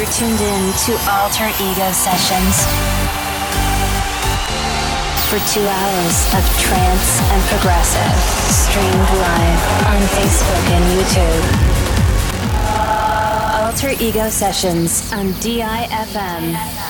You're tuned in to Alter Ego Sessions for two hours of trance and progressive, streamed live on Facebook and YouTube. Alter Ego Sessions on DIFM.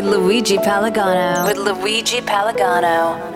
With Luigi Palagano. With Luigi Palagano.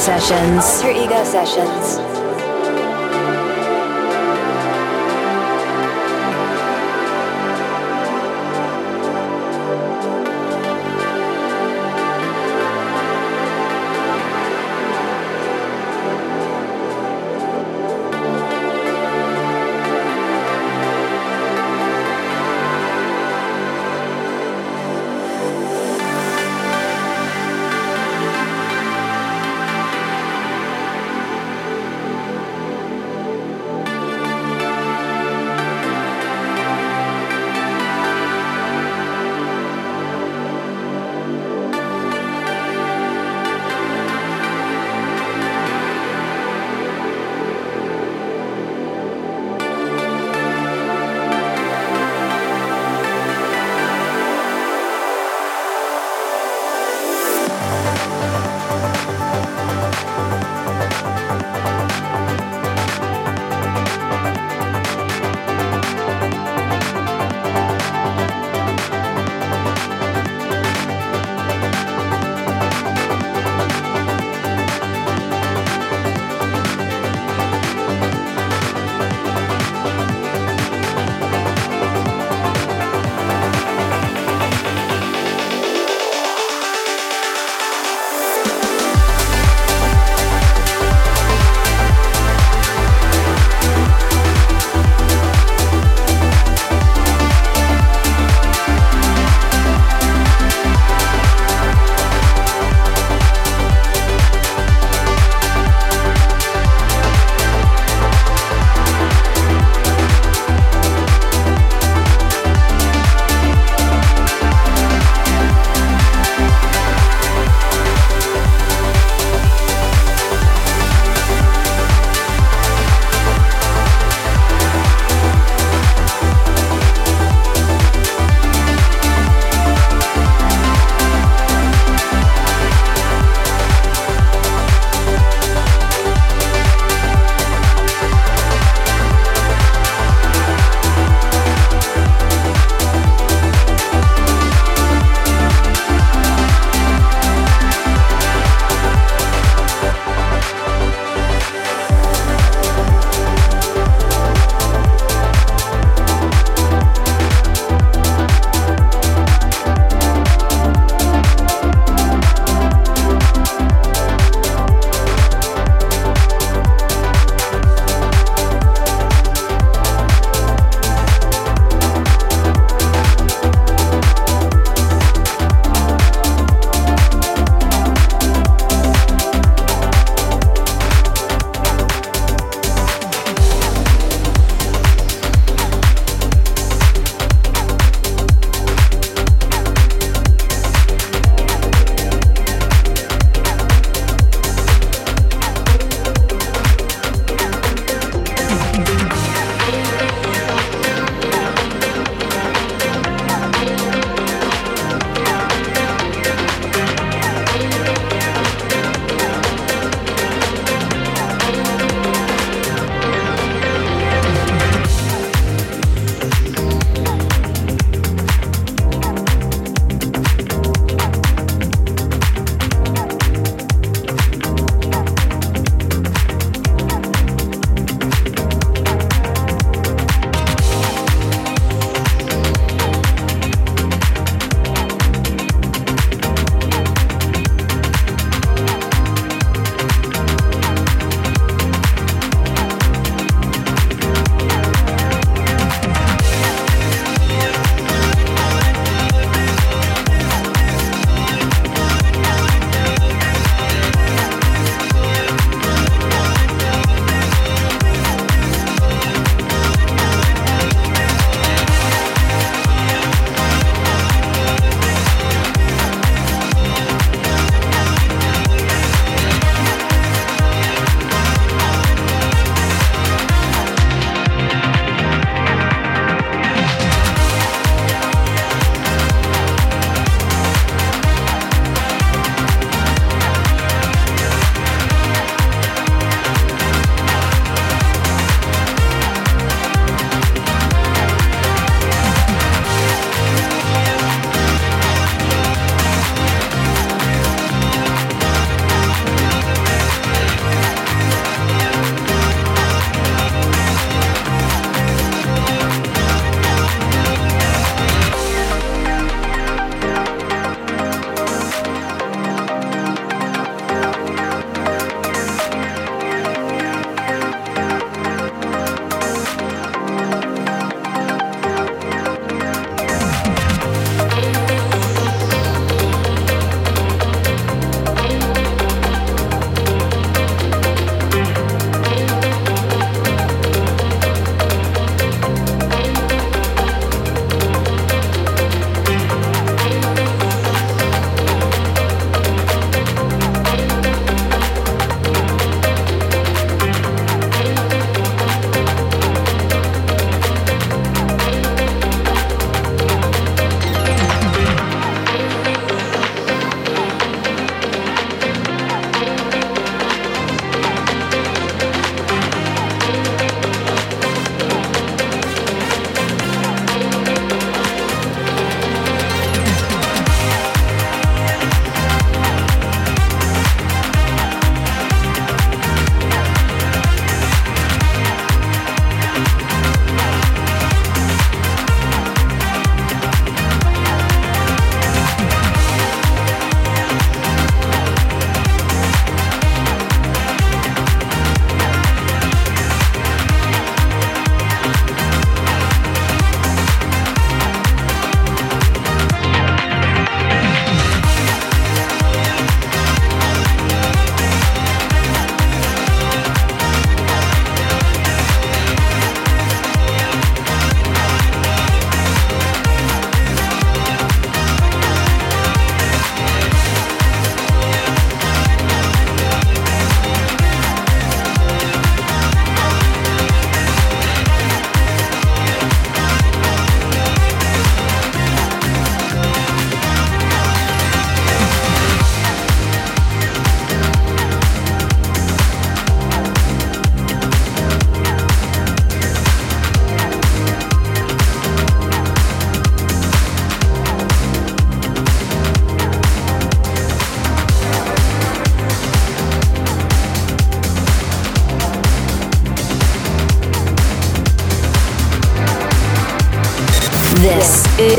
Sessions. Alter Ego Sessions.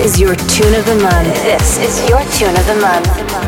Is your tune of the month. This is your tune of the month.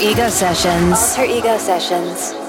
Ego Sessions. Alter Ego Sessions.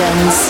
Sessions.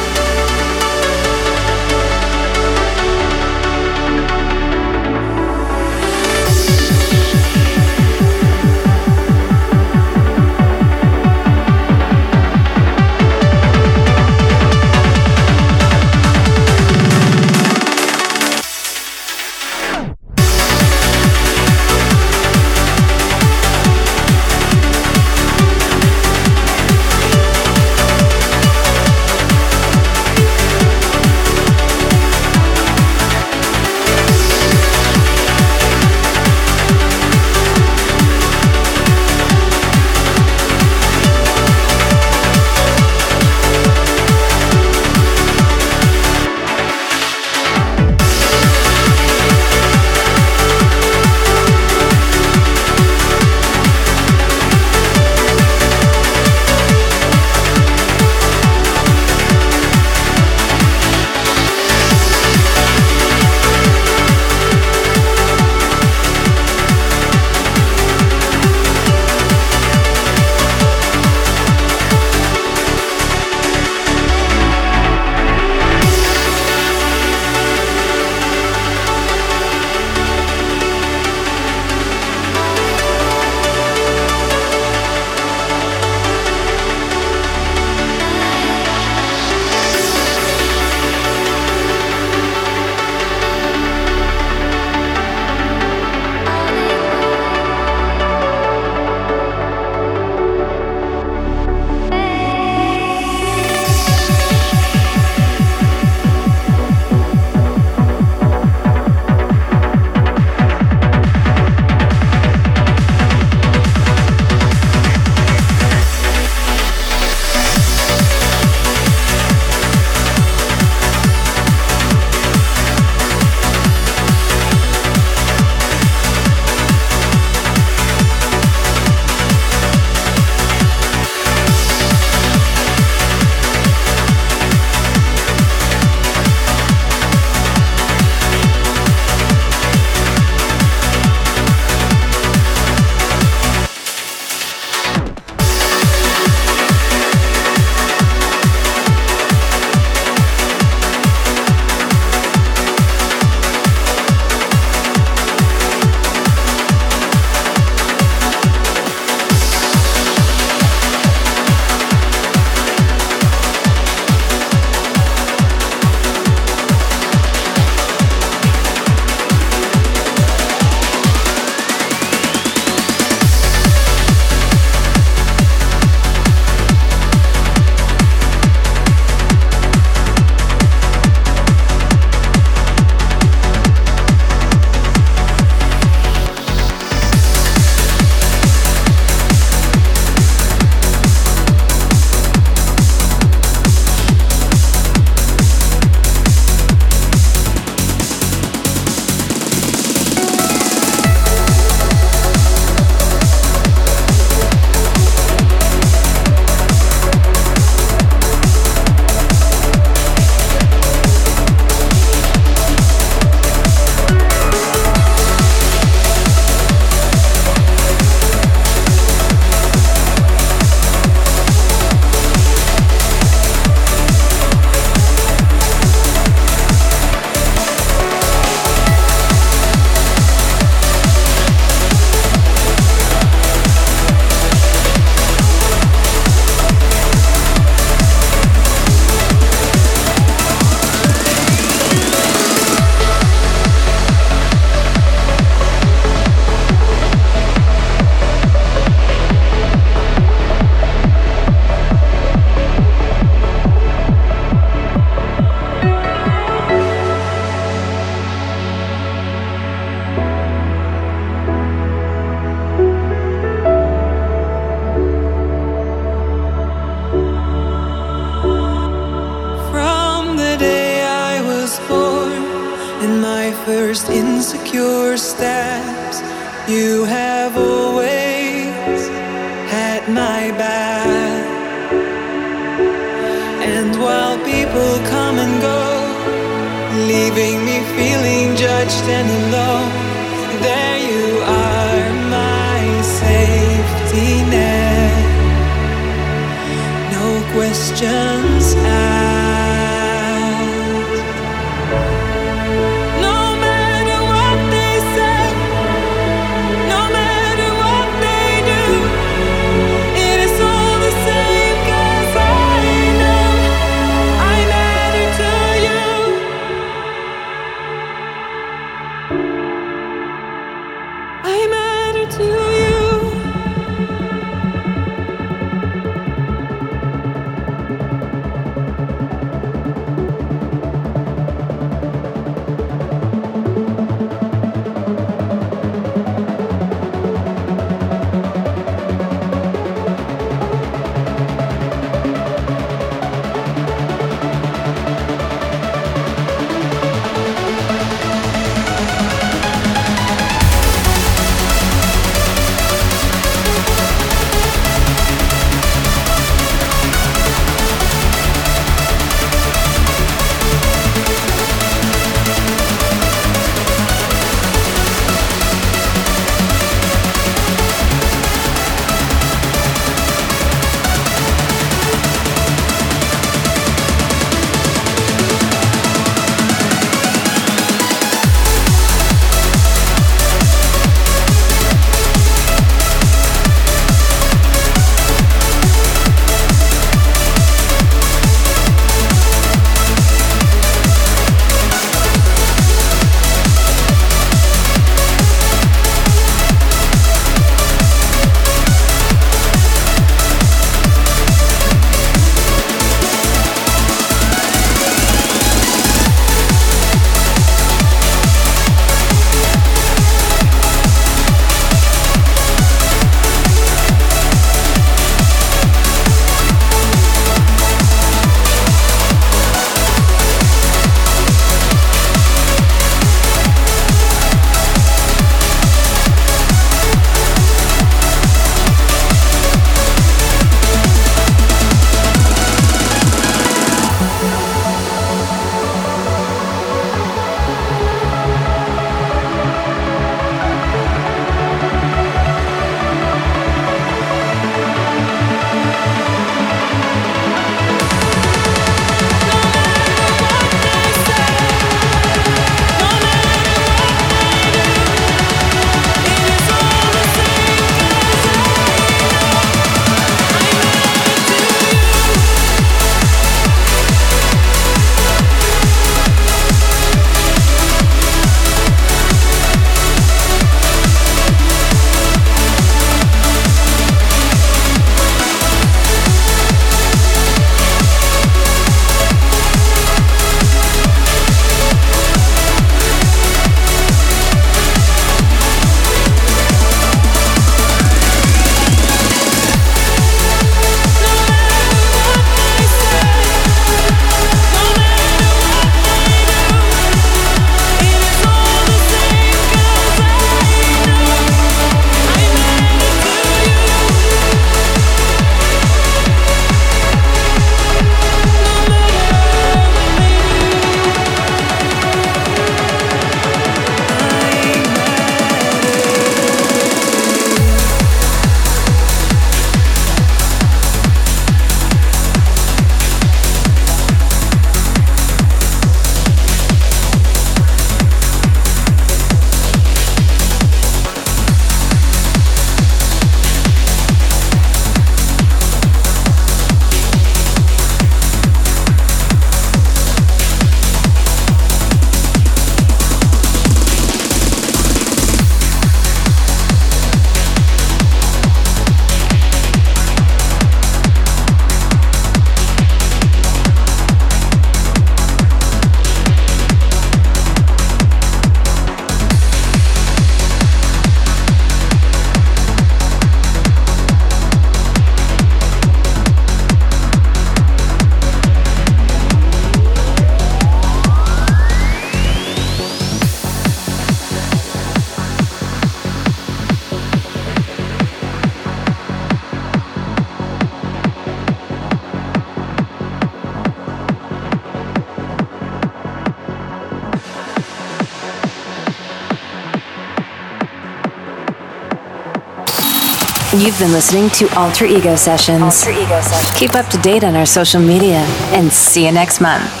You've been listening to Alter Ego Sessions. Alter Ego Sessions. Keep up to date on our social media and see you next month.